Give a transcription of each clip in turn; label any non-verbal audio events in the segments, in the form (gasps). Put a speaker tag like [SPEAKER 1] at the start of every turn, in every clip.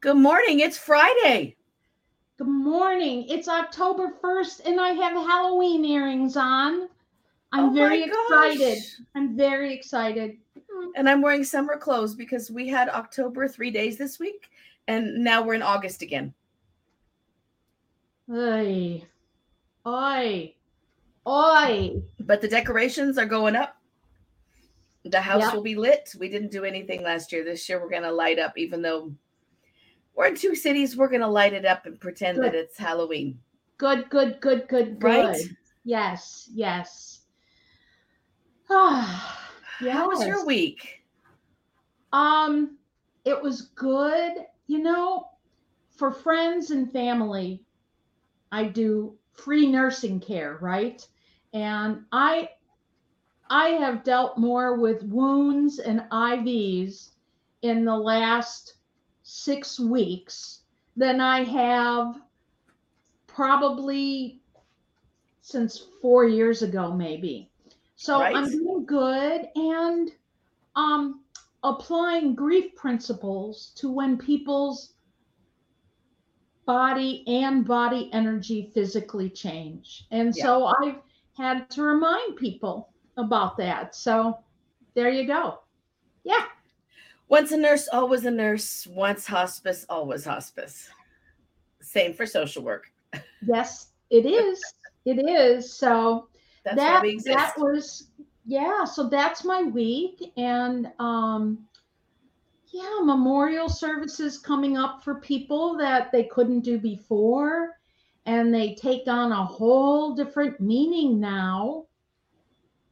[SPEAKER 1] Good morning. It's Friday.
[SPEAKER 2] Good morning. It's October 1st and I have Halloween earrings on. I'm
[SPEAKER 1] Oh
[SPEAKER 2] very excited. I'm very excited. Hmm.
[SPEAKER 1] And I'm wearing summer clothes because we had October three days this week, and now we're in August again.
[SPEAKER 2] Oi. Oi. Oi.
[SPEAKER 1] But the decorations are going up. The house
[SPEAKER 2] Yeah.
[SPEAKER 1] will be lit. We didn't do anything last year. This year we're going to light up, even though we're in two cities. We're going to light it up and pretend that it's Halloween.
[SPEAKER 2] Good, good, good, good, good.
[SPEAKER 1] Right?
[SPEAKER 2] Yes, yes. Ah,
[SPEAKER 1] How was your week?
[SPEAKER 2] Um, it was good. You know, for friends and family, I do free nursing care, right? And I I have dealt more with wounds and IVs in the last 6 weeks than I have probably since 4 years ago maybe. So I'm doing good and um applying grief principles to when people's body and body energy physically change. And
[SPEAKER 1] Yeah.
[SPEAKER 2] so I've had to remind people about that. So there you go. Yeah.
[SPEAKER 1] Once a nurse, always a nurse. Once hospice, always hospice. Same for social work.
[SPEAKER 2] Yes, it is. It is. So
[SPEAKER 1] That's
[SPEAKER 2] that
[SPEAKER 1] why we exist.
[SPEAKER 2] that was yeah so that's my week and um yeah memorial services coming up for people that they couldn't do before and they take on a whole different meaning now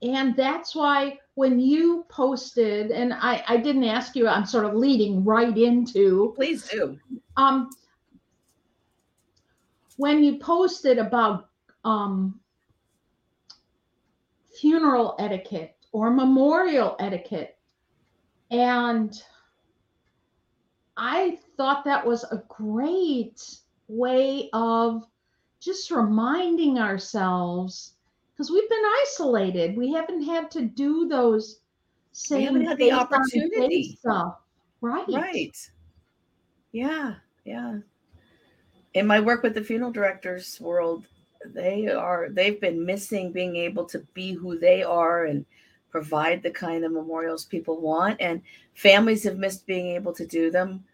[SPEAKER 2] and that's why when you posted and i i didn't ask you i'm sort of leading right into
[SPEAKER 1] Please do.
[SPEAKER 2] um when you posted about um funeral etiquette or memorial etiquette and i thought that was a great way of just reminding ourselves because we've been isolated we haven't had to do those same
[SPEAKER 1] haven't had the opportunity.
[SPEAKER 2] stuff right
[SPEAKER 1] Right. Yeah. Yeah. In my work with the funeral directors world, they are they've been missing being able to be who they are and provide the kind of memorials people want and families have missed being able to do them.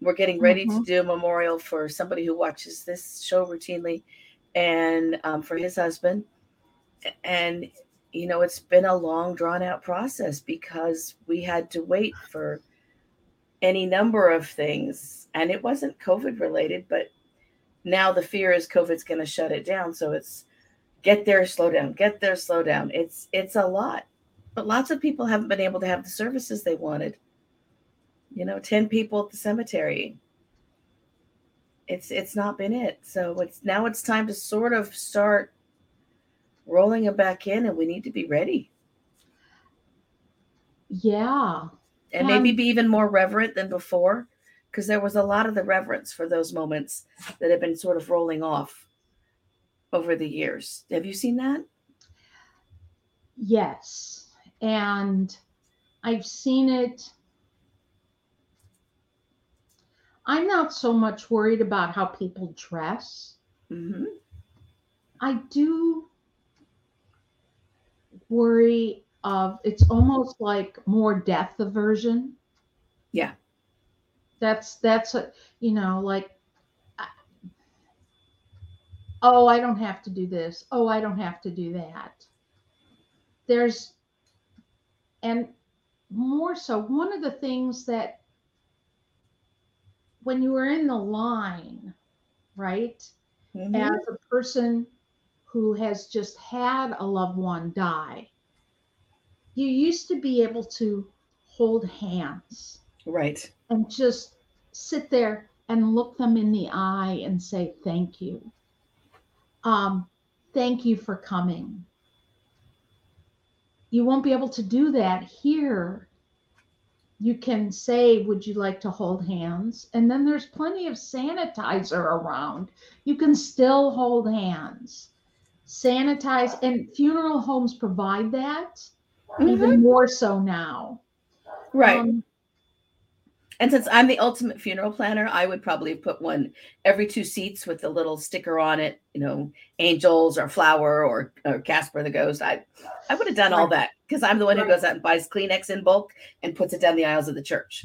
[SPEAKER 1] We're getting ready to
[SPEAKER 2] Mhm.
[SPEAKER 1] do a memorial for somebody who watches this show routinely and um, for his husband. And you know, it's been a long drawn out process because we had to wait for any number of things. And it wasn't covid related but now the fear is covid's going to shut it down. So it's get there slow down get there slow down. It's it's a lot. But lots of people haven't been able to have the services they wanted. You know 10 people at the cemetery. It's it's not been it. So it's now it's time to sort of start rolling it back in and we need to be ready
[SPEAKER 2] yeah
[SPEAKER 1] and maybe
[SPEAKER 2] Um,
[SPEAKER 1] be even more reverent than before because there was a lot of the reverence for those moments that have been sort of rolling off over the years. Have you seen that?
[SPEAKER 2] Yes. And I've seen it. I'm not so much worried about how people dress.
[SPEAKER 1] hmm
[SPEAKER 2] I do worry of it's almost like more death aversion.
[SPEAKER 1] Yeah.
[SPEAKER 2] That's that's a you know like oh I don't have to do this. Oh I don't have to do that. There's and more so one of the things that when you were in the line, right?
[SPEAKER 1] Mhm.
[SPEAKER 2] as a person who has just had a loved one die, you used to be able to hold hands
[SPEAKER 1] Right.
[SPEAKER 2] and just sit there and look them in the eye and say, Thank you. Um, thank you for coming. You won't be able to do that here. You can say, Would you like to hold hands? And then there's plenty of sanitizer around. You can still hold hands. Sanitize, and funeral homes provide that
[SPEAKER 1] Mhm.
[SPEAKER 2] even more so now.
[SPEAKER 1] Right.
[SPEAKER 2] Um,
[SPEAKER 1] And since I'm the ultimate funeral planner, I would probably put one every two seats with a little sticker on it, you know, angels or flower or, or Casper the ghost. I I would have done all that because I'm the one who goes out and buys Kleenex in bulk and puts it down the aisles of the church.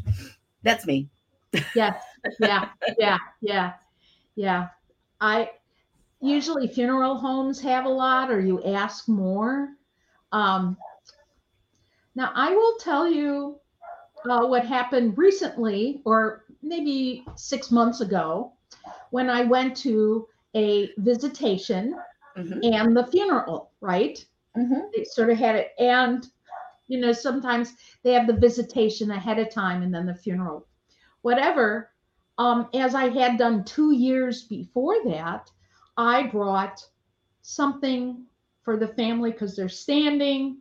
[SPEAKER 1] That's me.
[SPEAKER 2] Yes. Yeah. Yeah. Yeah. Yeah. I usually funeral homes have a lot or you ask more. Um, now, I will tell you uh, what happened recently, or maybe six months ago, when I went to a visitation mm-hmm. and the funeral, right? Mm-hmm. They sort of had it. And, you know, sometimes they have the visitation ahead of time and then the funeral. Whatever. Um, as I had done two years before that, I brought something for the family because they're standing,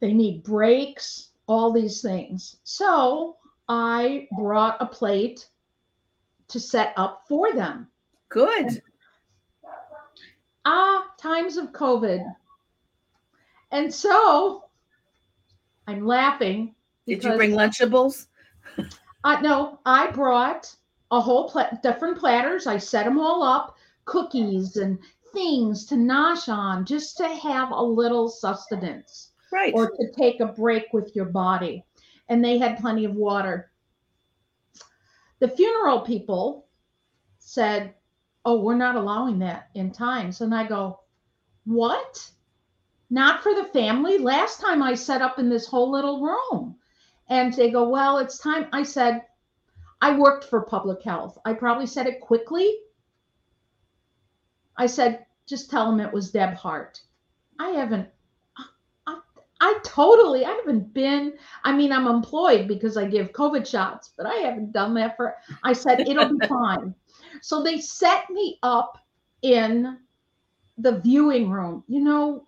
[SPEAKER 2] they need breaks, all these things. So I brought a plate to set up for them.
[SPEAKER 1] Good.
[SPEAKER 2] Ah, times of COVID. And so I'm laughing.
[SPEAKER 1] Did you bring Lunchables?
[SPEAKER 2] uh, no, I brought a whole pla- different platters. I set them all up, cookies and things to nosh on, just to have a little sustenance
[SPEAKER 1] right.
[SPEAKER 2] or to take a break with your body. And they had plenty of water. The funeral people said oh we're not allowing that in times. And i go what? Not for the family? Last time i set up in this whole little room. And they go well it's time. I said i worked for public health. I probably said it quickly i said just tell them it was deb hart i haven't I totally, I haven't been, I mean, I'm employed because I give COVID shots, but I haven't done that for, I said, it'll be (laughs) fine. So they set me up in the viewing room. You know,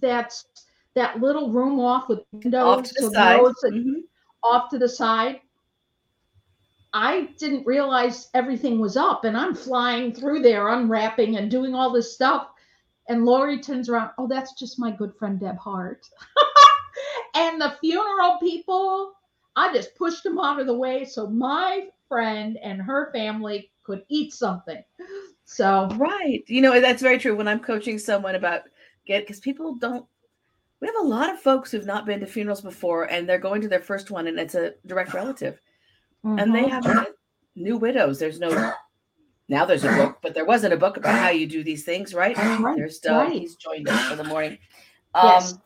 [SPEAKER 2] that's that little room off with windows
[SPEAKER 1] off to the so side.
[SPEAKER 2] Mm-hmm. off to the side. I didn't realize everything was up and I'm flying through there, unwrapping and doing all this stuff. And Lori turns around, oh, that's just my good friend Deb Hart. (laughs) and the funeral people, I just pushed them out of the way so my friend and her family could eat something. So,
[SPEAKER 1] right. You know, that's very true. When I'm coaching someone about get, because people don't, we have a lot of folks who've not been to funerals before and they're going to their first one and it's a direct relative. Mm-hmm. And they have new widows. There's no now there's a book, but there wasn't a book about how you do these things, right? right. There's still right. he's joined us for the morning. Um, yes.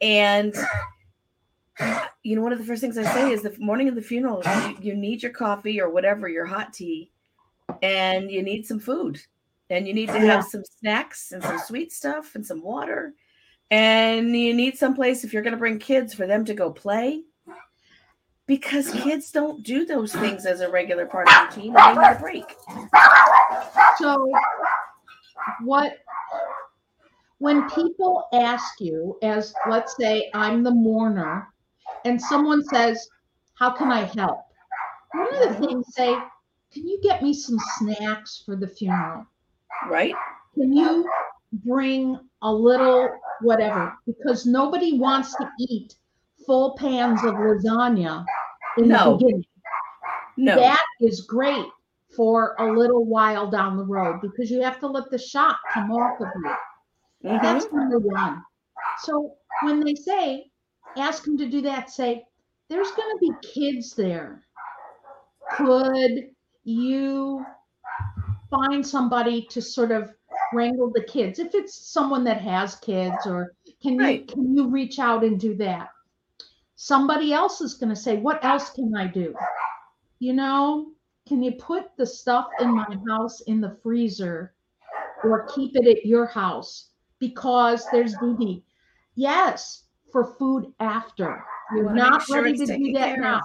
[SPEAKER 1] and you know, one of the first things I say is the morning of the funeral, you, you need your coffee or whatever, your hot tea, and you need some food. And you need to have some snacks and some sweet stuff and some water. And you need some place if you're going to bring kids for them to go play because kids don't do those things as a regular part of routine and they need a break.
[SPEAKER 2] So, what when people ask you, as let's say I'm the mourner, and someone says, How can I help? One of the things say, Can you get me some snacks for the funeral?
[SPEAKER 1] Right.
[SPEAKER 2] Can you bring a little whatever? Because nobody wants to eat full pans of lasagna in no. the beginning. No. That is great for a little while down the road because you have to let the shock come off of you. Mm-hmm. That's number one. So when they say, ask them to do that, say, there's going to be kids there. Could you find somebody to sort of wrangle the kids if it's someone that has kids or can right. you can you reach out and do that somebody else is going to say, What else can I do? You know, can you put the stuff in my house in the freezer or keep it at your house? Because there's duty. Yes, for food after. You're not sure ready to do that now. Of.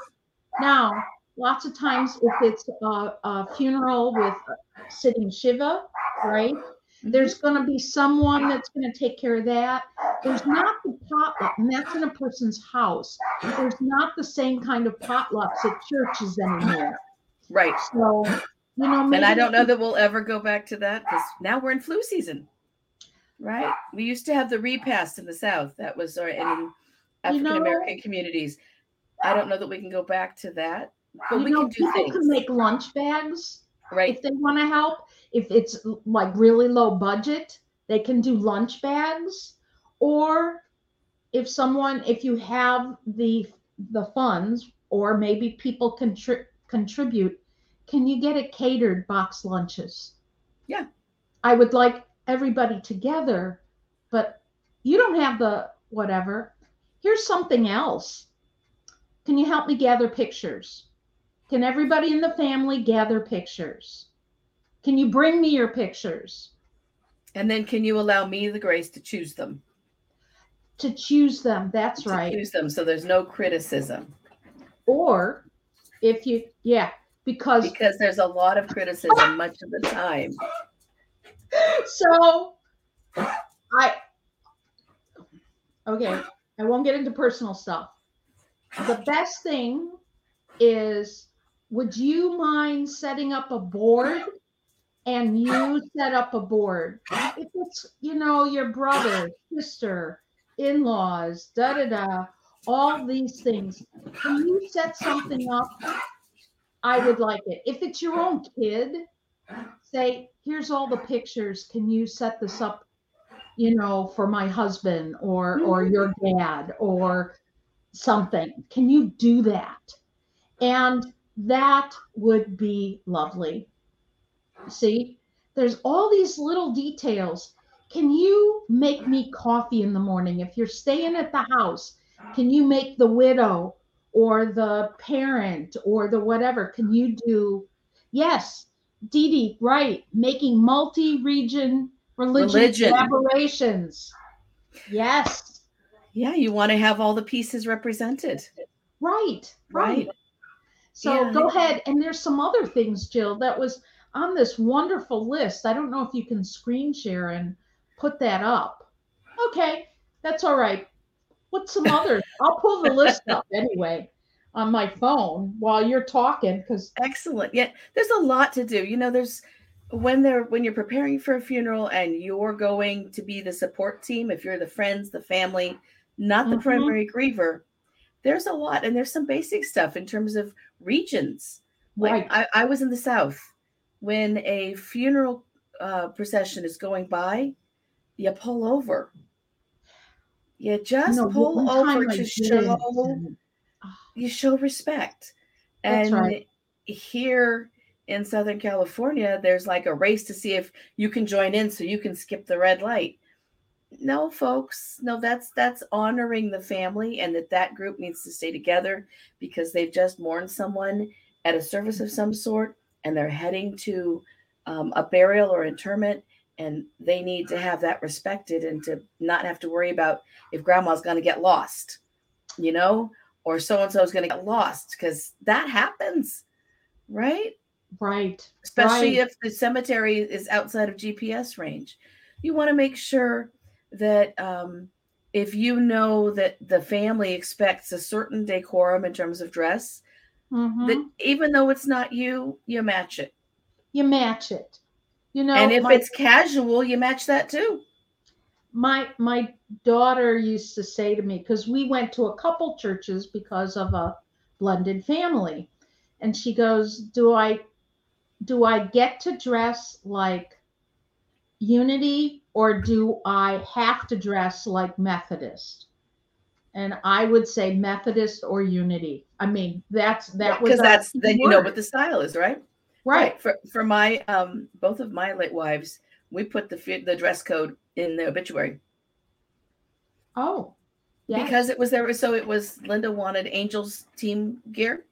[SPEAKER 2] Now, lots of times, if it's a, a funeral with uh, sitting Shiva, right? There's going to be someone that's going to take care of that. There's not the potluck, and that's in a person's house. There's not the same kind of potlucks at churches anymore.
[SPEAKER 1] Right.
[SPEAKER 2] So, you know,
[SPEAKER 1] and I don't know that we'll ever go back to that because now we're in flu season. Right. We used to have the repast in the South. That was our in African American you know, communities. I don't know that we can go back to that. but we
[SPEAKER 2] know,
[SPEAKER 1] can do
[SPEAKER 2] people
[SPEAKER 1] things.
[SPEAKER 2] can make lunch bags
[SPEAKER 1] right.
[SPEAKER 2] if they want to help. If it's like really low budget, they can do lunch bags. Or if someone, if you have the the funds, or maybe people contri- contribute, can you get a catered box lunches?
[SPEAKER 1] Yeah.
[SPEAKER 2] I would like everybody together, but you don't have the whatever. Here's something else. Can you help me gather pictures? Can everybody in the family gather pictures? Can you bring me your pictures?
[SPEAKER 1] And then can you allow me the grace to choose them?
[SPEAKER 2] To choose them, that's
[SPEAKER 1] to
[SPEAKER 2] right.
[SPEAKER 1] choose them so there's no criticism
[SPEAKER 2] Or if you, yeah, because
[SPEAKER 1] because there's a lot of criticism much of the time. (laughs)
[SPEAKER 2] so I, okay, I won't get into personal stuff. The best thing is would you mind setting up a board and you set up a board? If it's, you know, your brother, sister, in laws, da da da, all these things, can you set something up? I would like it. If it's your own kid, say, here's all the pictures. Can you set this up, you know, for my husband or or your dad or something? Can you do that? And that would be lovely. See, there's all these little details. Can you make me coffee in the morning? If you're staying at the house, can you make the widow or the parent or the whatever? Can you do? Yes, Dee Dee, right. Making multi region religion,
[SPEAKER 1] Religion.
[SPEAKER 2] collaborations. Yes,
[SPEAKER 1] Yeah, you want to have all the pieces represented.
[SPEAKER 2] right, right.
[SPEAKER 1] Right.
[SPEAKER 2] So
[SPEAKER 1] Yeah.
[SPEAKER 2] go ahead. And there's some other things, Jill, that was on this wonderful list. I don't know if you can screen share and put that up. Okay, that's all right. What's some (laughs) others? I'll pull the list up anyway on my phone while you're talking because
[SPEAKER 1] Excellent. Yeah, there's a lot to do. You know, there's when they're when you're preparing for a funeral and you're going to be the support team, if you're the friends, the family, not the
[SPEAKER 2] Mhm.
[SPEAKER 1] primary griever, there's a lot and there's some basic stuff in terms of regions. Like
[SPEAKER 2] right,
[SPEAKER 1] I, I was in the South when a funeral uh, procession is going by, you pull over. You just
[SPEAKER 2] No,
[SPEAKER 1] pull over to show (sighs) you show respect.
[SPEAKER 2] That's
[SPEAKER 1] And
[SPEAKER 2] right.
[SPEAKER 1] here in Southern California, there's like a race to see if you can join in so you can skip the red light. No, folks, no, that's that's honoring the family and that that group needs to stay together because they've just mourned someone at a service of some sort and they're heading to um, a burial or interment and they need to have that respected and to not have to worry about if grandma's going to get lost, you know, or so and so is going to get lost because that happens, right?
[SPEAKER 2] right,
[SPEAKER 1] Especially
[SPEAKER 2] right.
[SPEAKER 1] if the cemetery is outside of GPS range. You want to make sure that um, if you know that the family expects a certain decorum in terms of dress,
[SPEAKER 2] Mhm.
[SPEAKER 1] that even though it's not you, you match it.
[SPEAKER 2] You match it. You know,
[SPEAKER 1] and if
[SPEAKER 2] my-
[SPEAKER 1] it's casual, you match that too.
[SPEAKER 2] my my daughter used to say to me because we went to a couple churches because of a blended family and she goes do i do i get to dress like unity or do i have to dress like methodist and i would say methodist or unity i mean that's that was
[SPEAKER 1] because that's then you know what the style is, right?
[SPEAKER 2] right
[SPEAKER 1] For for my um both of my late wives, we put the the dress code in the obituary
[SPEAKER 2] oh yes
[SPEAKER 1] because it was there. So it was Linda wanted Angels team gear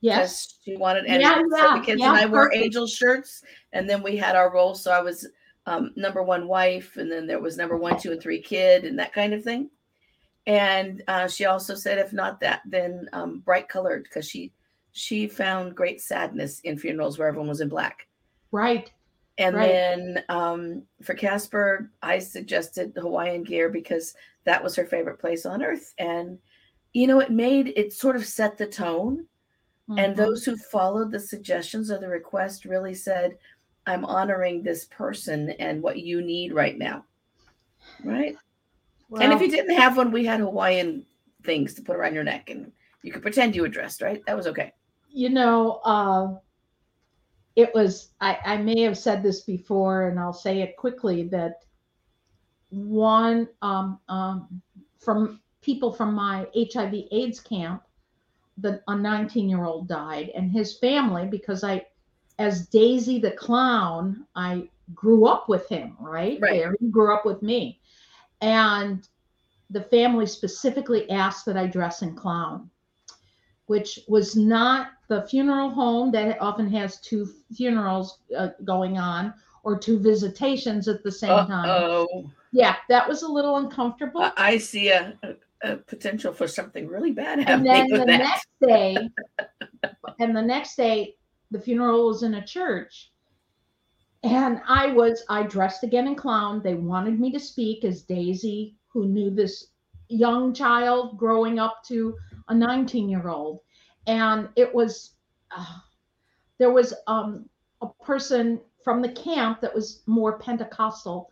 [SPEAKER 2] yes
[SPEAKER 1] she wanted and
[SPEAKER 2] Yeah, yeah,
[SPEAKER 1] the kids
[SPEAKER 2] yeah,
[SPEAKER 1] and I wore
[SPEAKER 2] perfect.
[SPEAKER 1] Angels shirts, and then we had our roles. So I was um, number one wife, and then there was number one, two, and three kid, and that kind of thing. And uh, she also said, if not that, then um, bright colored because she she found great sadness in funerals where everyone was in black.
[SPEAKER 2] right
[SPEAKER 1] And
[SPEAKER 2] Right.
[SPEAKER 1] then um, for Casper, I suggested Hawaiian gear because that was her favorite place on earth. And, you know, it made it sort of set the tone. And
[SPEAKER 2] Mhm.
[SPEAKER 1] those who followed the suggestions or the request really said, I'm honoring this person and what you need right now. Right. and if you didn't have one, we had Hawaiian things to put around your neck and you could pretend you were dressed, right? That was okay.
[SPEAKER 2] you know, uh, it was, I, I may have said this before and I'll say it quickly that one um, um, from people from my HIV AIDS camp, the, a 19 year old died and his family, because I, as Daisy the clown, I grew up with him, right?
[SPEAKER 1] Right.
[SPEAKER 2] There. He grew up with me. And the family specifically asked that I dress in clown, which was not the funeral home that often has two funerals uh, going on or two visitations at the same time.
[SPEAKER 1] Oh,
[SPEAKER 2] Yeah, that was a little uncomfortable.
[SPEAKER 1] I see a, a, potential for something really bad happening.
[SPEAKER 2] and
[SPEAKER 1] then
[SPEAKER 2] the
[SPEAKER 1] that.
[SPEAKER 2] next day, and the next day, the funeral was in a church. And I was, I dressed again in clown. They wanted me to speak as Daisy, who knew this young child growing up to a 19 year old. And it was, uh, there was um, a person from the camp that was more Pentecostal,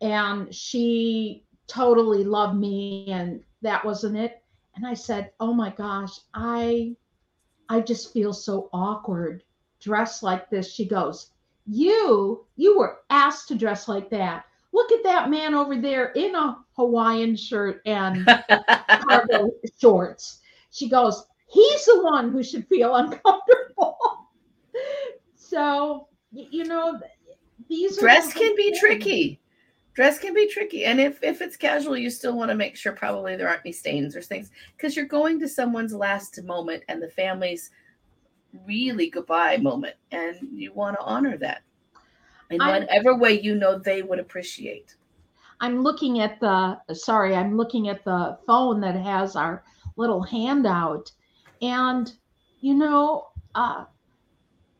[SPEAKER 2] and she totally loved me, and that wasn't it. And I said, "Oh my gosh, I, I just feel so awkward dressed like this." She goes, "You, you were asked to dress like that. Look at that man over there in a Hawaiian shirt and (laughs) cargo shorts." She goes, "He's the one who should feel uncomfortable." (laughs) so you know, these
[SPEAKER 1] Dress can be
[SPEAKER 2] things.
[SPEAKER 1] tricky. Dress can be tricky. And if, if it's casual, you still want to make sure probably there aren't any stains or things because you're going to someone's last moment and the family's really goodbye moment. And you want to honor that in
[SPEAKER 2] I'm-
[SPEAKER 1] whatever way you know they would appreciate.
[SPEAKER 2] I'm looking at the sorry, I'm looking at the phone that has our little handout, and you know, uh,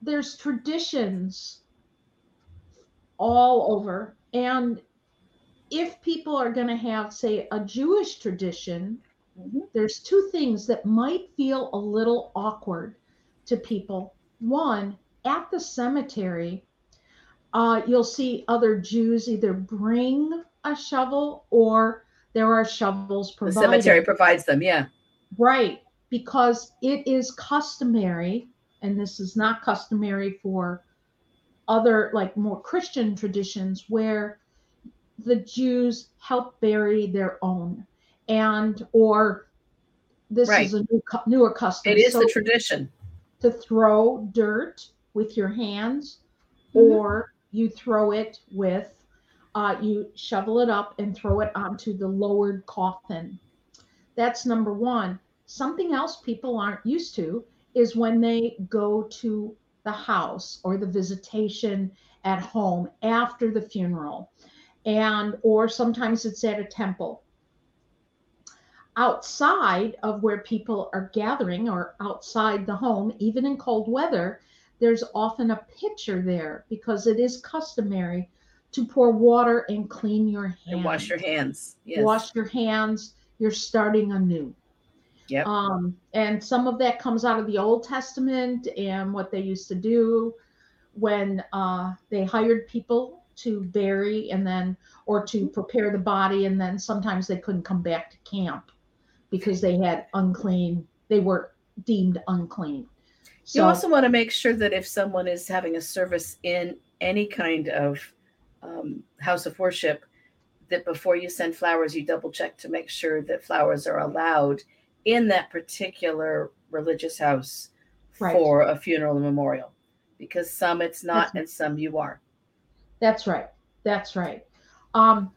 [SPEAKER 2] there's traditions all over, and if people are going to have, say, a Jewish tradition,
[SPEAKER 1] Mhm.
[SPEAKER 2] there's two things that might feel a little awkward to people. One, at the cemetery, uh, you'll see other Jews either bring a shovel or there are shovels
[SPEAKER 1] The cemetery provides them. Yeah.
[SPEAKER 2] Right, because it is customary, and this is not customary for other, like more Christian traditions, where the Jews help bury their own, and or this
[SPEAKER 1] Right.
[SPEAKER 2] is a new, newer custom.
[SPEAKER 1] It is
[SPEAKER 2] So
[SPEAKER 1] the tradition.
[SPEAKER 2] To throw dirt with your hands,
[SPEAKER 1] Mhm.
[SPEAKER 2] or you throw it with, uh, you shovel it up and throw it onto the lowered coffin. That's number one. Something else people aren't used to is when they go to the house or the visitation at home after the funeral, and or sometimes it's at a temple outside of where people are gathering or outside the home, even in cold weather, there's often a pitcher there because it is customary to pour water and clean your hands.
[SPEAKER 1] And wash your hands. Yes.
[SPEAKER 2] Wash your hands. You're starting anew.
[SPEAKER 1] Yep.
[SPEAKER 2] Um, and some of that comes out of the Old Testament and what they used to do when uh, they hired people to bury and then, or to prepare the body, and then sometimes they couldn't come back to camp because they had unclean, they were deemed unclean.
[SPEAKER 1] You also want to make sure that if someone is having a service in any kind of um, house of worship, that before you send flowers, you double check to make sure that flowers are allowed in that particular religious house
[SPEAKER 2] Right.
[SPEAKER 1] for a funeral and memorial. Because some it's not,
[SPEAKER 2] That's-
[SPEAKER 1] and some you are.
[SPEAKER 2] That's right. That's right. Um,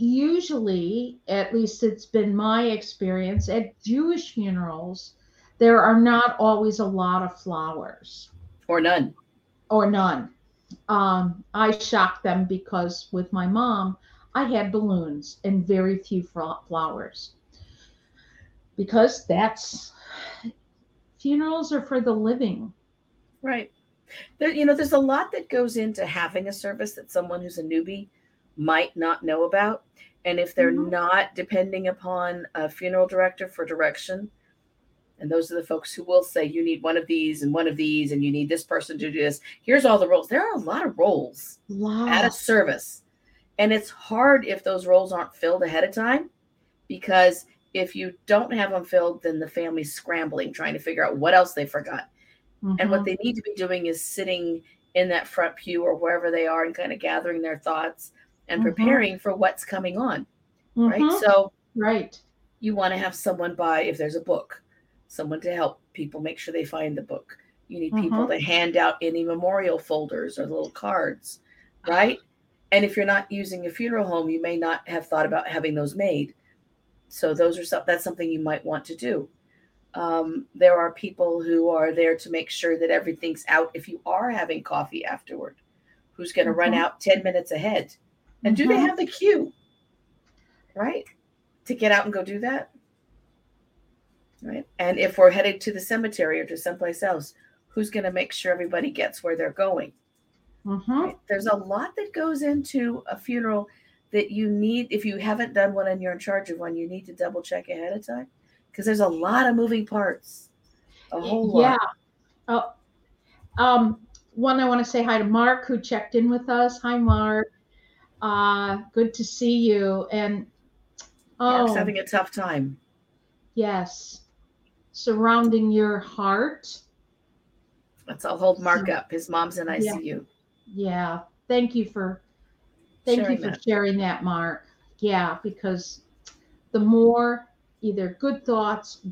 [SPEAKER 2] usually, at least it's been my experience, at Jewish funerals, there are not always a lot of flowers
[SPEAKER 1] Or none.
[SPEAKER 2] or none. Um, I shocked them because with my mom, I had balloons and very few flowers. Because that's funerals are for the living.
[SPEAKER 1] Right. There, you know, there's a lot that goes into having a service that someone who's a newbie might not know about. And if they're
[SPEAKER 2] Mhm.
[SPEAKER 1] not depending upon a funeral director for direction, and those are the folks who will say, you need one of these and one of these, and you need this person to do this. Here's all the roles. There are a lot of roles at a service. And it's hard if those roles aren't filled ahead of time because if you don't have them filled, then the family's scrambling trying to figure out what else they forgot. And what
[SPEAKER 2] Mhm.
[SPEAKER 1] they need to be doing is sitting in that front pew or wherever they are and kind of gathering their thoughts and
[SPEAKER 2] Mhm.
[SPEAKER 1] preparing for what's coming on. Right.
[SPEAKER 2] Mhm.
[SPEAKER 1] So
[SPEAKER 2] Right.
[SPEAKER 1] you want to have someone by, if there's a book, someone to help people make sure they find the book. You need people
[SPEAKER 2] Mhm.
[SPEAKER 1] to hand out any memorial folders or little cards, right? And if you're not using a funeral home, you may not have thought about having those made. So those are some, that's something you might want to do. Um, there are people who are there to make sure that everything's out if you are having coffee afterward. Who's going to run
[SPEAKER 2] Mhm.
[SPEAKER 1] out 10 minutes ahead? And do they
[SPEAKER 2] Mhm.
[SPEAKER 1] have the queue? Right? To get out and go do that? Right. And if we're headed to the cemetery or to someplace else, who's going to make sure everybody gets where they're going?
[SPEAKER 2] Mhm.
[SPEAKER 1] Right? There's a lot that goes into a funeral that you need. If you haven't done one and you're in charge of one, you need to double check ahead of time because there's a lot of moving parts. A whole
[SPEAKER 2] yeah.
[SPEAKER 1] lot.
[SPEAKER 2] Oh, um, one, I want to say hi to Mark who checked in with us. Hi, Mark. Uh, good to see you. And
[SPEAKER 1] Mark's
[SPEAKER 2] oh,
[SPEAKER 1] having a tough time.
[SPEAKER 2] yes, surrounding your heart.
[SPEAKER 1] Let's all hold Mark up. His mom's in
[SPEAKER 2] Yeah.
[SPEAKER 1] ICU.
[SPEAKER 2] Yeah. Thank you for thank
[SPEAKER 1] Sharing
[SPEAKER 2] you for
[SPEAKER 1] that.
[SPEAKER 2] sharing that, Mark. Yeah, because the more either good thoughts,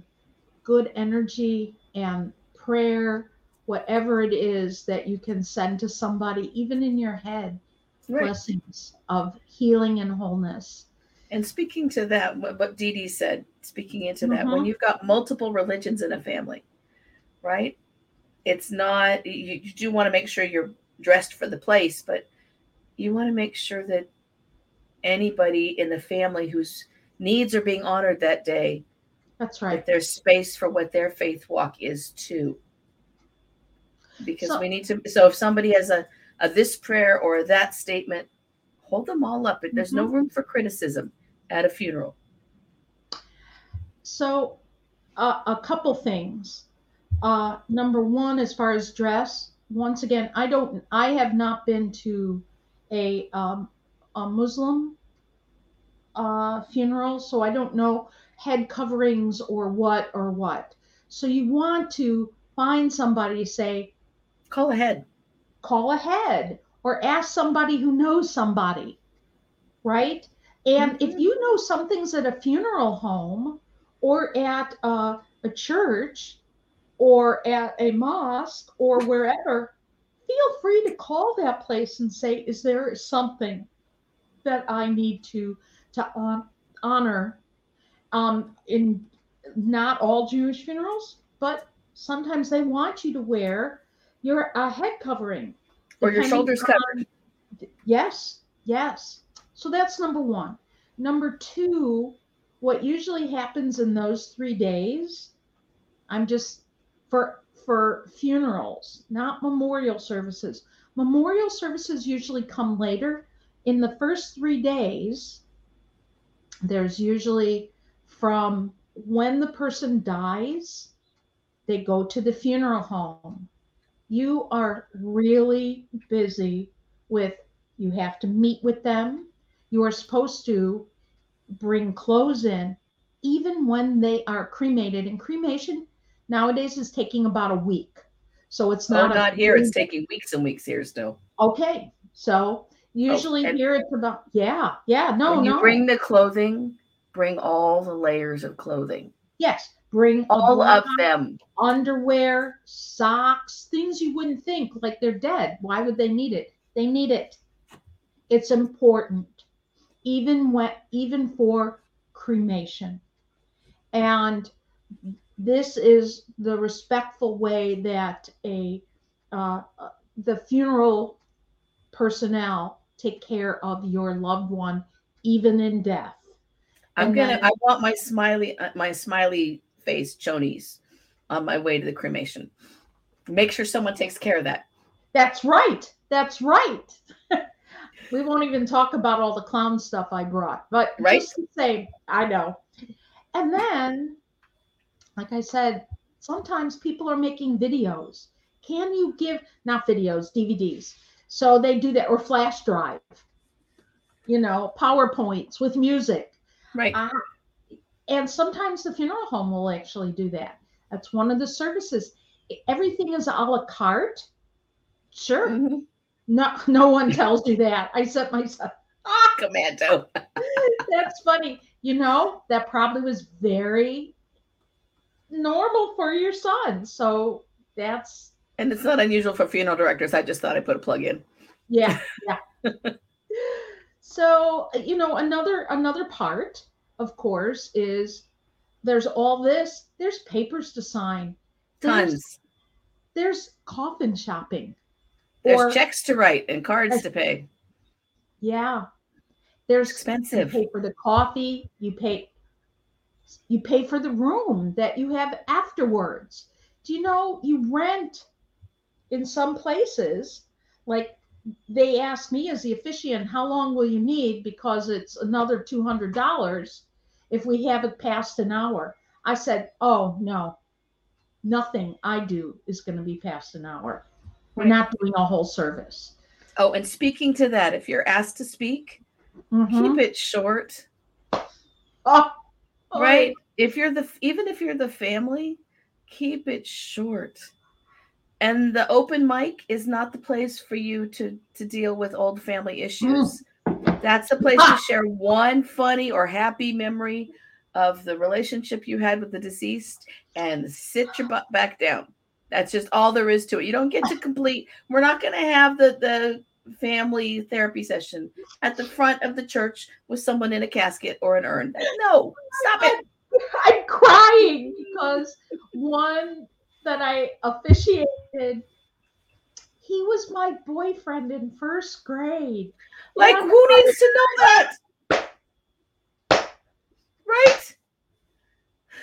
[SPEAKER 2] good energy, and prayer, whatever it is that you can send to somebody, even in your head,
[SPEAKER 1] Right.
[SPEAKER 2] blessings of healing and wholeness.
[SPEAKER 1] And speaking to that, what, Dee Dee said, speaking into that, when
[SPEAKER 2] Mhm.
[SPEAKER 1] you've got multiple religions in a family, right? It's not, you, you do want to make sure you're dressed for the place, but you want to make sure that anybody in the family whose needs are being honored that day,
[SPEAKER 2] That's
[SPEAKER 1] that
[SPEAKER 2] right.
[SPEAKER 1] there's space for what their faith walk is too. Because
[SPEAKER 2] So-
[SPEAKER 1] we need to, so if somebody has a, a this prayer or that statement, hold them all up. There's no
[SPEAKER 2] Mhm.
[SPEAKER 1] room for criticism at a funeral.
[SPEAKER 2] So, uh, a couple things. Uh, number one, as far as dress, once again, I don't, I have not been to a, um, a Muslim uh, funeral, so I don't know head coverings or what or what. So you want to find somebody say,
[SPEAKER 1] Call ahead.
[SPEAKER 2] Call ahead or ask somebody who knows somebody, right? And if
[SPEAKER 1] Mhm.
[SPEAKER 2] you know something's at a funeral home or at a, a church or at a mosque or wherever, feel free to call that place and say, is there something that I need to to hon- honor? Um, in not all Jewish funerals, but sometimes they want you to wear your uh, head covering
[SPEAKER 1] Or your shoulders
[SPEAKER 2] on-
[SPEAKER 1] covered.
[SPEAKER 2] Yes, yes. So that's number one. Number two, what usually happens in those three days, I'm just for for funerals, not memorial services. Memorial services usually come later. In the first three days, there's usually from when the person dies, they go to the funeral home. You are really busy with you have to meet with them. You are supposed to bring clothes in even when they are cremated. And cremation nowadays is taking about a week. So it's
[SPEAKER 1] No,
[SPEAKER 2] not
[SPEAKER 1] not, here. It's taking weeks and weeks here still.
[SPEAKER 2] okay. So usually
[SPEAKER 1] and-
[SPEAKER 2] here it's about yeah, yeah, no,
[SPEAKER 1] when you
[SPEAKER 2] no.
[SPEAKER 1] bring the clothing, bring all the layers of clothing.
[SPEAKER 2] yes, bring
[SPEAKER 1] All of them.
[SPEAKER 2] underwear, socks, things you wouldn't think like they're dead. Why would they need it? They need it. It's important, even when even for cremation. And this is the respectful way that a uh, uh, the funeral personnel take care of your loved one, even in death.
[SPEAKER 1] I'm
[SPEAKER 2] And
[SPEAKER 1] gonna.
[SPEAKER 2] then-
[SPEAKER 1] I want my smiley, uh, my smiley face chonies on my way to the cremation. Make sure someone takes care of that.
[SPEAKER 2] That's right. That's right. (laughs) we won't even talk about all the clown stuff I brought, but
[SPEAKER 1] Right.
[SPEAKER 2] just to say, I know. And then, like I said, sometimes people are making videos. Can you give not videos, DVDs? So they do that or flash drive. You know, PowerPoints with music.
[SPEAKER 1] Right.
[SPEAKER 2] Uh, and sometimes the funeral home will actually do that. That's one of the services. everything is a la carte. Sure.
[SPEAKER 1] Mhm.
[SPEAKER 2] No, no one tells you that. I said myself, (laughs) ah,
[SPEAKER 1] Commando. (laughs)
[SPEAKER 2] that's funny. You know, that probably was very normal for your son. So that's
[SPEAKER 1] And it's not unusual for funeral directors. I just thought I'd put a plug in.
[SPEAKER 2] yeah, (laughs) yeah. so you know, another another part, of course, is there's all this. There's papers to sign. There's,
[SPEAKER 1] Tons.
[SPEAKER 2] there's coffin shopping.
[SPEAKER 1] There's
[SPEAKER 2] or-
[SPEAKER 1] checks to write and cards to pay.
[SPEAKER 2] Yeah. There's
[SPEAKER 1] expensive.
[SPEAKER 2] you pay for the coffee, you pay you pay for the room that you have afterwards. Do you know you rent in some places like they ask me as the officiant how long will you need because it's another $200 if we have it past an hour. I said, "Oh, no. Nothing I do is going to be past an hour. We're not doing a whole service."
[SPEAKER 1] Oh, and speaking to that, if you're asked to speak,
[SPEAKER 2] Mhm.
[SPEAKER 1] keep it short.
[SPEAKER 2] Oh,
[SPEAKER 1] right if you're the even if you're the family keep it short and the open mic is not the place for you to to deal with old family issues that's the place to ah! share one funny or happy memory of the relationship you had with the deceased and sit your butt back down. That's just all there is to it. You don't get to ah! complete we're not going to have the the family therapy session at the front of the church with someone in a casket or an urn. No stop it. (laughs)
[SPEAKER 2] I'm crying because one that I officiated, he was my boyfriend in first grade.
[SPEAKER 1] Like, who needs to know that? Right?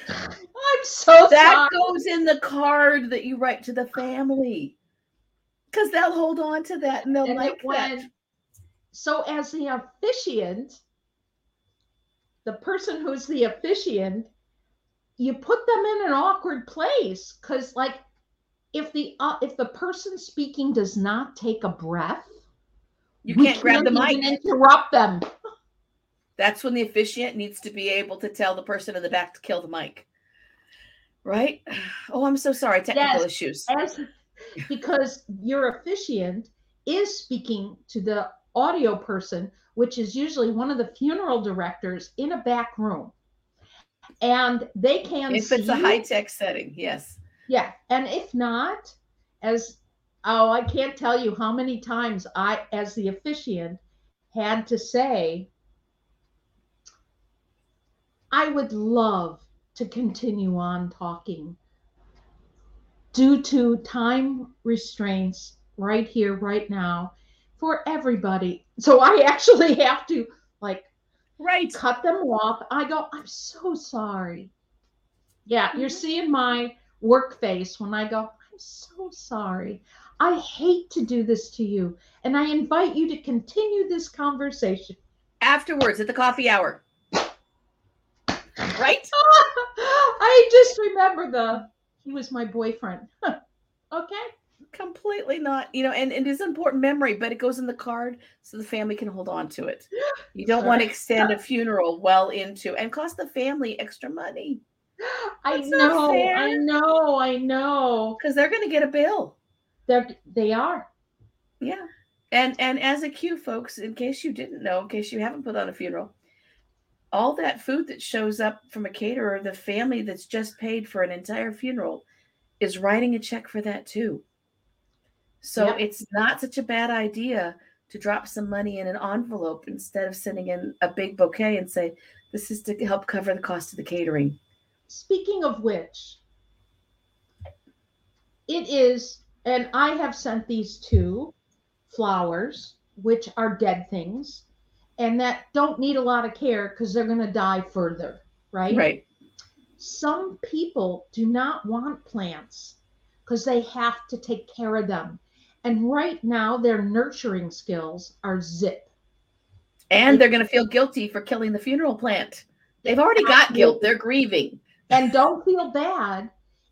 [SPEAKER 2] I'm so
[SPEAKER 1] That
[SPEAKER 2] sorry.
[SPEAKER 1] goes in the card that you write to the family. Because they'll hold on to that and they'll
[SPEAKER 2] And
[SPEAKER 1] like
[SPEAKER 2] went-
[SPEAKER 1] that.
[SPEAKER 2] So as the officiant, the person who's the officiant, you put them in an awkward place because, like, if the uh, if the person speaking does not take a breath,
[SPEAKER 1] You can't grab the
[SPEAKER 2] even
[SPEAKER 1] mic.
[SPEAKER 2] interrupt them.
[SPEAKER 1] That's when the officiant needs to be able to tell the person in the back to kill the mic. Right? Oh, I'm so sorry. Technical
[SPEAKER 2] Yes.
[SPEAKER 1] issues.
[SPEAKER 2] as because your officiant is speaking to the audio person, which is usually one of the funeral directors in a back room. And they can
[SPEAKER 1] If
[SPEAKER 2] see
[SPEAKER 1] it's a high tech setting, yes.
[SPEAKER 2] Yeah. And if not, as oh, I can't tell you how many times I, as the officiant, had to say, I would love to continue on talking due to time restraints right here, right now, for everybody. So I (laughs) actually have to like
[SPEAKER 1] Right.
[SPEAKER 2] cut them off. I go, I'm so sorry. Yeah, you're
[SPEAKER 1] Mhm.
[SPEAKER 2] seeing my work face when I go, I'm so sorry. I hate to do this to you. And I invite you to continue this conversation.
[SPEAKER 1] Afterwards at the coffee hour. (laughs) Right?
[SPEAKER 2] I just remember the, he was my boyfriend. (laughs) okay.
[SPEAKER 1] completely not you know and, and it's important memory but it goes in the card so the family can hold on to it (gasps) you don't want to extend a funeral well into and cost the family extra money
[SPEAKER 2] I know. I know, I know.
[SPEAKER 1] because they're going to get a bill
[SPEAKER 2] They're, they are.
[SPEAKER 1] yeah and and as a cue folks in case you didn't know in case you haven't put on a funeral all that food that shows up from a caterer the family that's just paid for an entire funeral is writing a check for that too so it's not such a bad idea to drop some money in an envelope instead of sending in a big bouquet and say this is to help cover the cost of the catering
[SPEAKER 2] Speaking of which, it is, and I have sent these two flowers, which are dead things, and that don't need a lot of care because they're going to die further, right?
[SPEAKER 1] right
[SPEAKER 2] Some people do not want plants because they have to take care of them. And right now, their nurturing skills are zip.
[SPEAKER 1] and they're going to feel guilty for killing the funeral plant they've already got guilt they're grieving
[SPEAKER 2] And don't feel bad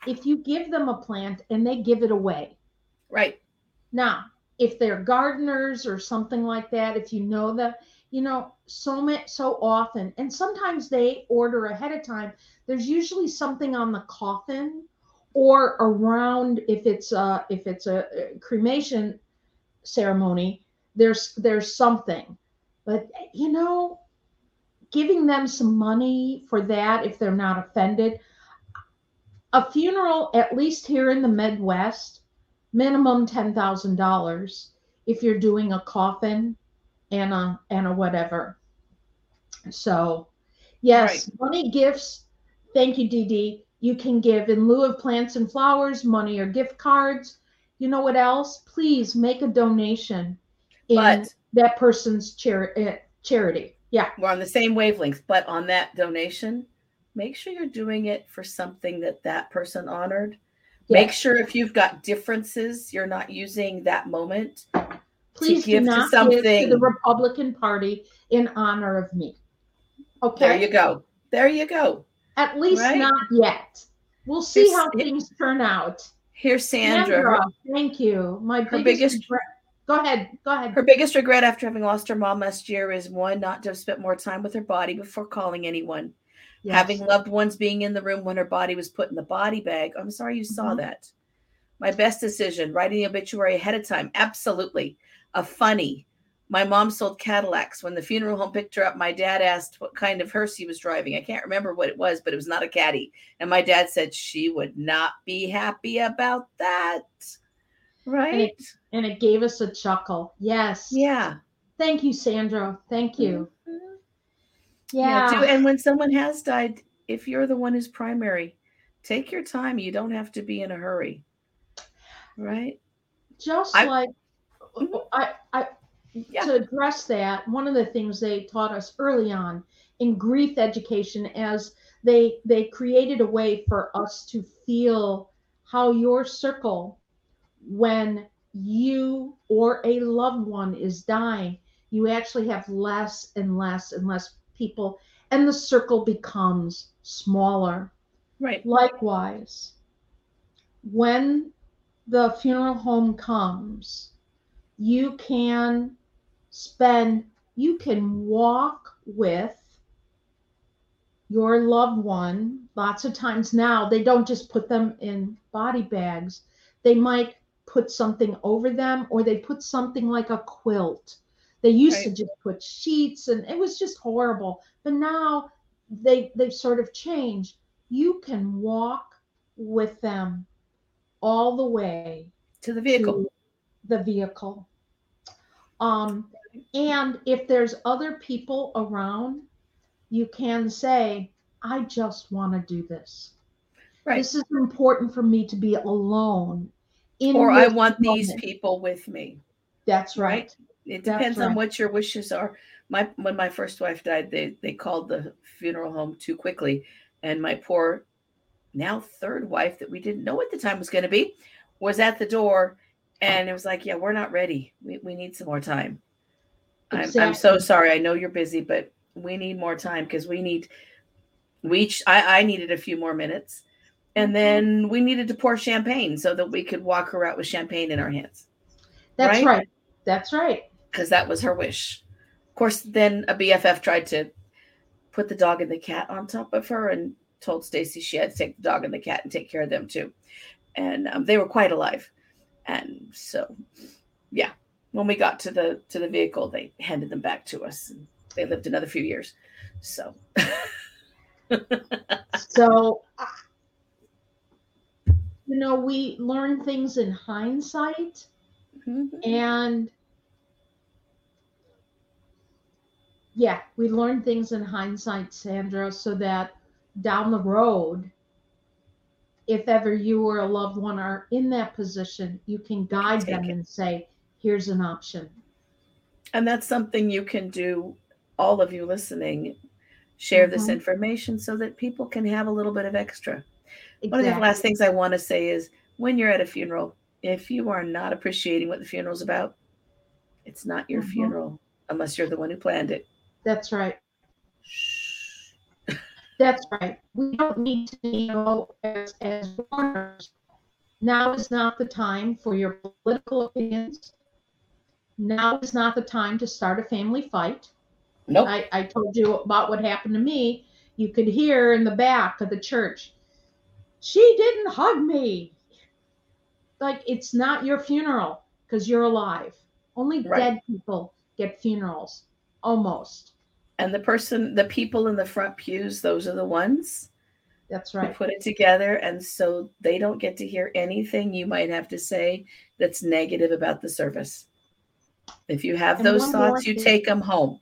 [SPEAKER 2] if you give them a plant and they give it away.
[SPEAKER 1] right
[SPEAKER 2] Now, if they're gardeners or something like that, if you know the, you know, so much, so often, and sometimes they order ahead of time. There's usually something on the coffin or around if it's a if it's a cremation ceremony there's there's something but you know giving them some money for that if they're not offended. A funeral at least here in the midwest minimum $10,000 if you're doing a coffin and a and a whatever. So yes right. money gifts thank you dd you can give in lieu of plants and flowers money or gift cards. You know what else? Please make a donation in but, that person's chari- uh, charity yeah.
[SPEAKER 1] We're on the same wavelength but on that donation make sure you're doing it for something that that person honored. Yeah. make sure if you've got differences you're not using that moment
[SPEAKER 2] please give do not to something give to the republican party in honor of me.
[SPEAKER 1] Okay? There you go. There you go.
[SPEAKER 2] At least right? not yet. We'll see Here's, how things turn out.
[SPEAKER 1] Here's sandra, sandra
[SPEAKER 2] thank you. My biggest, biggest Go ahead. Go ahead.
[SPEAKER 1] Her biggest regret after having lost her mom last year is one, not to have spent more time with her body before calling anyone. Yes. Having loved ones being in the room when her body was put in the body bag. I'm sorry you saw mm-hmm. that. My best decision, writing the obituary ahead of time. Absolutely. A funny. My mom sold Cadillacs. When the funeral home picked her up, my dad asked what kind of hearse he was driving. I can't remember what it was, but it was not a caddy. And my dad said she would not be happy about that. Right.
[SPEAKER 2] And it, and it gave us a chuckle. Yes.
[SPEAKER 1] Yeah.
[SPEAKER 2] Thank you, Sandra. Thank you.
[SPEAKER 1] Mm-hmm. Yeah. yeah and when someone has died, if you're the one who's primary, take your time. You don't have to be in a hurry. Right.
[SPEAKER 2] Just I, like mm-hmm. I, I yeah. to address that, one of the things they taught us early on in grief education as they they created a way for us to feel how your circle when you or a loved one is dying, you actually have less and less and less people, and the circle becomes smaller.
[SPEAKER 1] Right.
[SPEAKER 2] Likewise, when the funeral home comes, you can spend, you can walk with your loved one. Lots of times now, they don't just put them in body bags, they might put something over them or they put something like a quilt. They used right. to just put sheets and it was just horrible. But now they they've sort of changed. You can walk with them all the way
[SPEAKER 1] to the vehicle. To
[SPEAKER 2] the vehicle. Um, and if there's other people around, you can say, I just want to do this. Right. This is important for me to be alone
[SPEAKER 1] or I want moment. these people with me.
[SPEAKER 2] That's right. right?
[SPEAKER 1] It depends right. on what your wishes are. My when my first wife died, they they called the funeral home too quickly, and my poor now third wife that we didn't know at the time was going to be was at the door, and it was like, yeah, we're not ready. We we need some more time. Exactly. I'm, I'm so sorry. I know you're busy, but we need more time because we need we each I, I needed a few more minutes and then we needed to pour champagne so that we could walk her out with champagne in our hands.
[SPEAKER 2] That's right. right. That's right.
[SPEAKER 1] Because that was her wish. Of course, then a BFF tried to put the dog and the cat on top of her and told Stacy she had to take the dog and the cat and take care of them too. And um, they were quite alive. And so, yeah, when we got to the to the vehicle, they handed them back to us. And they lived another few years. So. (laughs)
[SPEAKER 2] so you know, we learn things in hindsight. Mm-hmm. And yeah, we learn things in hindsight, Sandra, so that down the road, if ever you or a loved one are in that position, you can guide them it. and say, here's an option.
[SPEAKER 1] And that's something you can do, all of you listening, share mm-hmm. this information so that people can have a little bit of extra. Exactly. One of the last things I want to say is when you're at a funeral, if you are not appreciating what the funeral's about, it's not your mm-hmm. funeral unless you're the one who planned it.
[SPEAKER 2] That's right. (laughs) That's right. We don't need to know as, as mourners. Now is not the time for your political opinions. Now is not the time to start a family fight.
[SPEAKER 1] Nope.
[SPEAKER 2] I, I told you about what happened to me. You could hear in the back of the church, she didn't hug me. Like it's not your funeral because you're alive. Only
[SPEAKER 1] Right.
[SPEAKER 2] dead people get funerals, almost.
[SPEAKER 1] And the person, the people in the front pews, those are the ones
[SPEAKER 2] That's right.
[SPEAKER 1] put it together. And so they don't get to hear anything you might have to say that's negative about the service. If you have
[SPEAKER 2] And
[SPEAKER 1] those thoughts, you
[SPEAKER 2] thing.
[SPEAKER 1] take them home.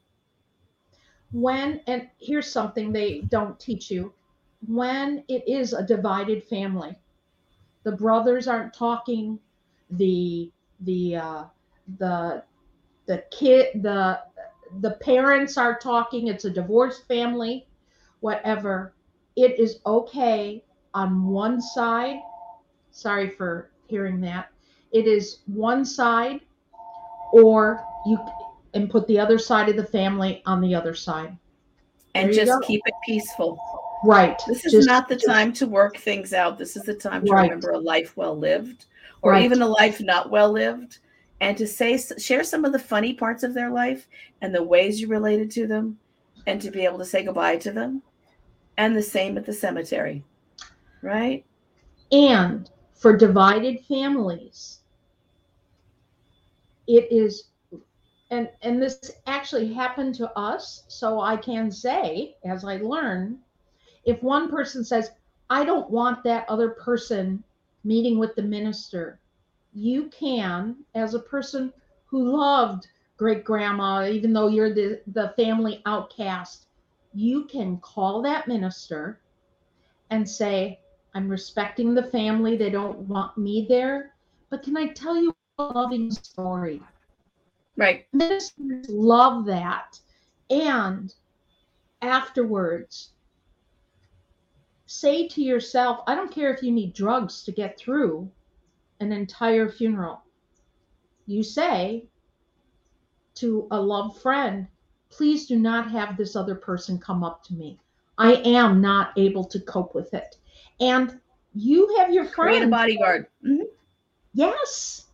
[SPEAKER 2] When, and here's something they don't teach you when it is a divided family, the brothers aren't talking, the, the, uh, the, the kid, the, the parents are talking, it's a divorced family, whatever. It is okay on one side. Sorry for hearing that. It is one side, or you and put the other side of the family on the other side.
[SPEAKER 1] And
[SPEAKER 2] There
[SPEAKER 1] just keep it peaceful.
[SPEAKER 2] Right.
[SPEAKER 1] This is
[SPEAKER 2] Just-
[SPEAKER 1] not the time to work things out. This is the time to
[SPEAKER 2] Right.
[SPEAKER 1] remember a life well lived or
[SPEAKER 2] Right.
[SPEAKER 1] even a life not well lived and to say share some of the funny parts of their life and the ways you related to them and to be able to say goodbye to them. And the same at the cemetery. Right?
[SPEAKER 2] And for divided families, it is, and and this actually happened to us. So I can say, as I learn, if one person says, "I don't want that other person meeting with the minister," you can, as a person who loved great grandma, even though you're the the family outcast, you can call that minister and say, I'm respecting the family. They don't want me there. But can I tell you a loving story?
[SPEAKER 1] Right.
[SPEAKER 2] Ministers love that. And afterwards, say to yourself, I don't care if you need drugs to get through an entire funeral. You say to a loved friend, please do not have this other person come up to me. I am not able to cope with it. And you have your
[SPEAKER 1] Create a
[SPEAKER 2] friend.
[SPEAKER 1] bodyguard. Mhm.
[SPEAKER 2] Yes.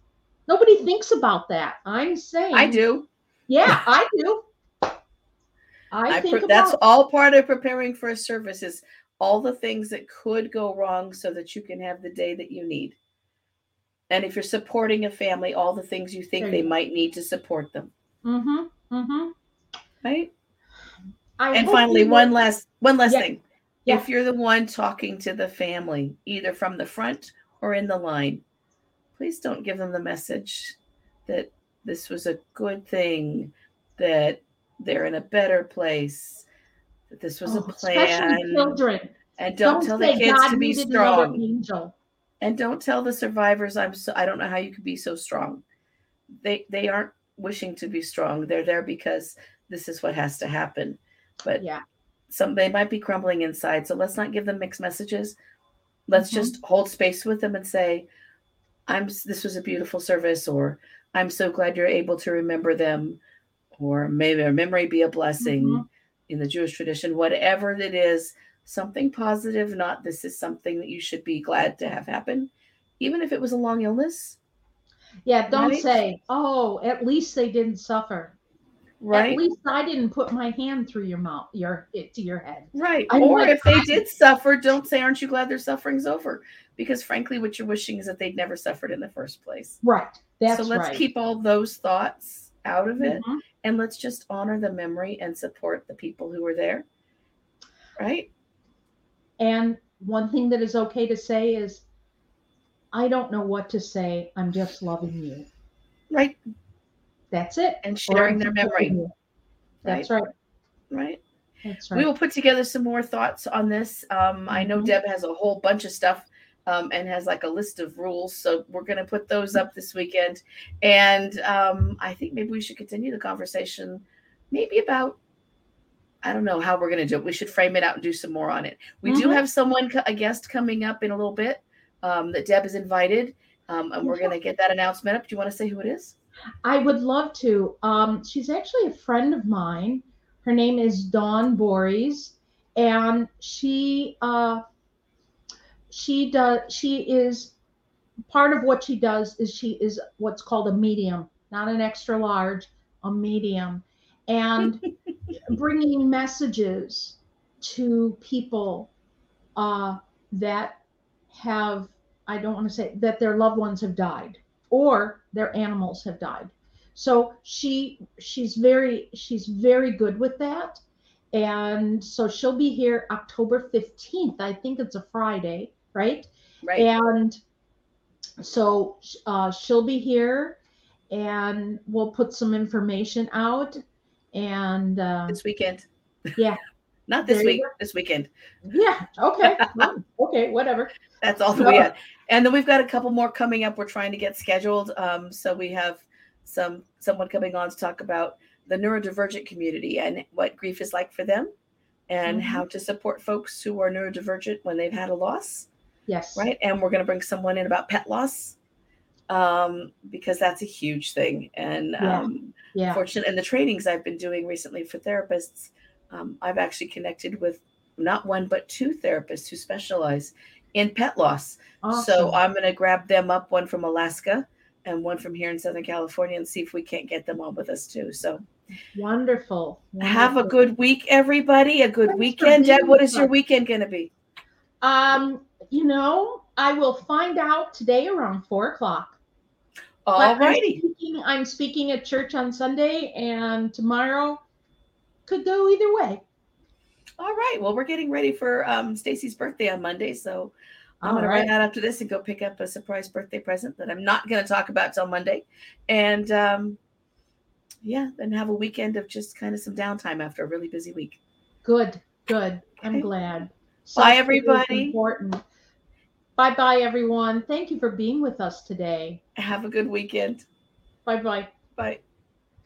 [SPEAKER 2] Nobody thinks about that. I'm saying
[SPEAKER 1] I do.
[SPEAKER 2] Yeah, I do. I,
[SPEAKER 1] I
[SPEAKER 2] think
[SPEAKER 1] pre- that's all part of preparing for a service is all the things that could go wrong so that you can have the day that you need. And if you're supporting a family, all the things you think they might need to support them.
[SPEAKER 2] Mm-hmm. Mm-hmm.
[SPEAKER 1] Right.
[SPEAKER 2] I
[SPEAKER 1] and finally, one last one last
[SPEAKER 2] Yeah.
[SPEAKER 1] thing.
[SPEAKER 2] Yeah.
[SPEAKER 1] If you're the one talking to the family, either from the front or in the line, please don't give them the message that this was a good thing, that they're in a better place, that this was a
[SPEAKER 2] Oh, especially
[SPEAKER 1] plan.
[SPEAKER 2] children.
[SPEAKER 1] And don't, tell the kids
[SPEAKER 2] God
[SPEAKER 1] to be strong.
[SPEAKER 2] Angel.
[SPEAKER 1] And don't tell the survivors I'm so I don't know how you could be so strong. They they aren't wishing to be strong. They're there because this is what has to happen. But
[SPEAKER 2] Yeah.
[SPEAKER 1] some they might be crumbling inside. So let's not give them mixed messages. Let's
[SPEAKER 2] Mhm.
[SPEAKER 1] just hold space with them and say, "I'm. This was a beautiful service," or "I'm so glad you're able to remember them," or "May their memory be a blessing."
[SPEAKER 2] Mhm.
[SPEAKER 1] In the Jewish tradition, whatever it is, something positive. Not this is something that you should be glad to have happen, even if it was a long illness.
[SPEAKER 2] Yeah, don't
[SPEAKER 1] Right?
[SPEAKER 2] say, oh, at least they didn't suffer.
[SPEAKER 1] Right.
[SPEAKER 2] At least I didn't put my hand through your mouth, your it to your head.
[SPEAKER 1] Right.
[SPEAKER 2] I'm
[SPEAKER 1] or
[SPEAKER 2] like,
[SPEAKER 1] if they did suffer, don't say, Aren't you glad their suffering's over? Because frankly, what you're wishing is that they'd never suffered in the first place.
[SPEAKER 2] Right. That's
[SPEAKER 1] so let's
[SPEAKER 2] right.
[SPEAKER 1] keep all those thoughts out of it
[SPEAKER 2] Mhm.
[SPEAKER 1] And let's just honor the memory and support the people who were there. Right?
[SPEAKER 2] And one thing that is okay to say is, I don't know what to say. I'm just loving you.
[SPEAKER 1] Right.
[SPEAKER 2] That's it.
[SPEAKER 1] And sharing their memory.
[SPEAKER 2] That's right.
[SPEAKER 1] Right.
[SPEAKER 2] That's right We
[SPEAKER 1] will put together some more thoughts on this. Um, I know
[SPEAKER 2] Mhm.
[SPEAKER 1] Deb has a whole bunch of stuff um, and has like a list of rules. So we're going to put those up this weekend. And um, I think maybe we should continue the conversation, maybe about, I don't know how we're going to do it. We should frame it out and do some more on it. We do
[SPEAKER 2] Mhm.
[SPEAKER 1] have someone, a guest coming up in a little bit um, that Deb has invited. Um, and we're going to get that announcement up. Do you want to say who it is?
[SPEAKER 2] I would love to. Um, she's actually a friend of mine. Her name is Dawn Bories, and she uh, she does she is part of what she does is she is what's called a medium, not an extra large, a medium, and (laughs) bringing messages to people uh, that have I don't want to say that their loved ones have died or their animals have died. So she she's very she's very good with that. And so she'll be here October 15th. I think it's a Friday, right?
[SPEAKER 1] Right.
[SPEAKER 2] And so uh, she'll be here and we'll put some information out and uh,
[SPEAKER 1] this weekend.
[SPEAKER 2] Yeah. (laughs)
[SPEAKER 1] Not this
[SPEAKER 2] There
[SPEAKER 1] week, this weekend.
[SPEAKER 2] yeah okay (laughs) well, okay whatever
[SPEAKER 1] That's all that we had. And then we've got a couple more coming up. We're trying to get scheduled. Um, so we have some someone coming on to talk about the neurodivergent community and what grief is like for them and
[SPEAKER 2] Mhm.
[SPEAKER 1] how to support folks who are neurodivergent when they've had a loss.
[SPEAKER 2] Yes
[SPEAKER 1] right? And we're going to bring someone in about pet loss um, because that's a huge thing. And
[SPEAKER 2] Yeah.
[SPEAKER 1] um,
[SPEAKER 2] yeah
[SPEAKER 1] fortunate, and the trainings I've been doing recently for therapists, um, I've actually connected with not one but two therapists who specialize in pet loss. So. I'm going to grab them up, one from Alaska and one from here in Southern California, and see if we can't get them on with us too. So
[SPEAKER 2] wonderful,
[SPEAKER 1] have a good week, everybody. A good
[SPEAKER 2] Thanks
[SPEAKER 1] weekend. Deb, what is your weekend going to be?
[SPEAKER 2] um you know i will find out today around four o'clock
[SPEAKER 1] All
[SPEAKER 2] I'm speaking, I'm speaking at church on sunday and tomorrow could go either way
[SPEAKER 1] All right. Well, we're getting ready for um, Stacy's birthday on Monday, so I'm going to
[SPEAKER 2] right.
[SPEAKER 1] run out after this and go pick up a surprise birthday present that I'm not going to talk about till Monday, and um, yeah, then have a weekend of just kind of some downtime after a really busy week.
[SPEAKER 2] good good i'm glad
[SPEAKER 1] Bye, everybody.
[SPEAKER 2] important bye bye everyone thank you for being with us today
[SPEAKER 1] Have a good weekend.
[SPEAKER 2] bye bye
[SPEAKER 1] Bye.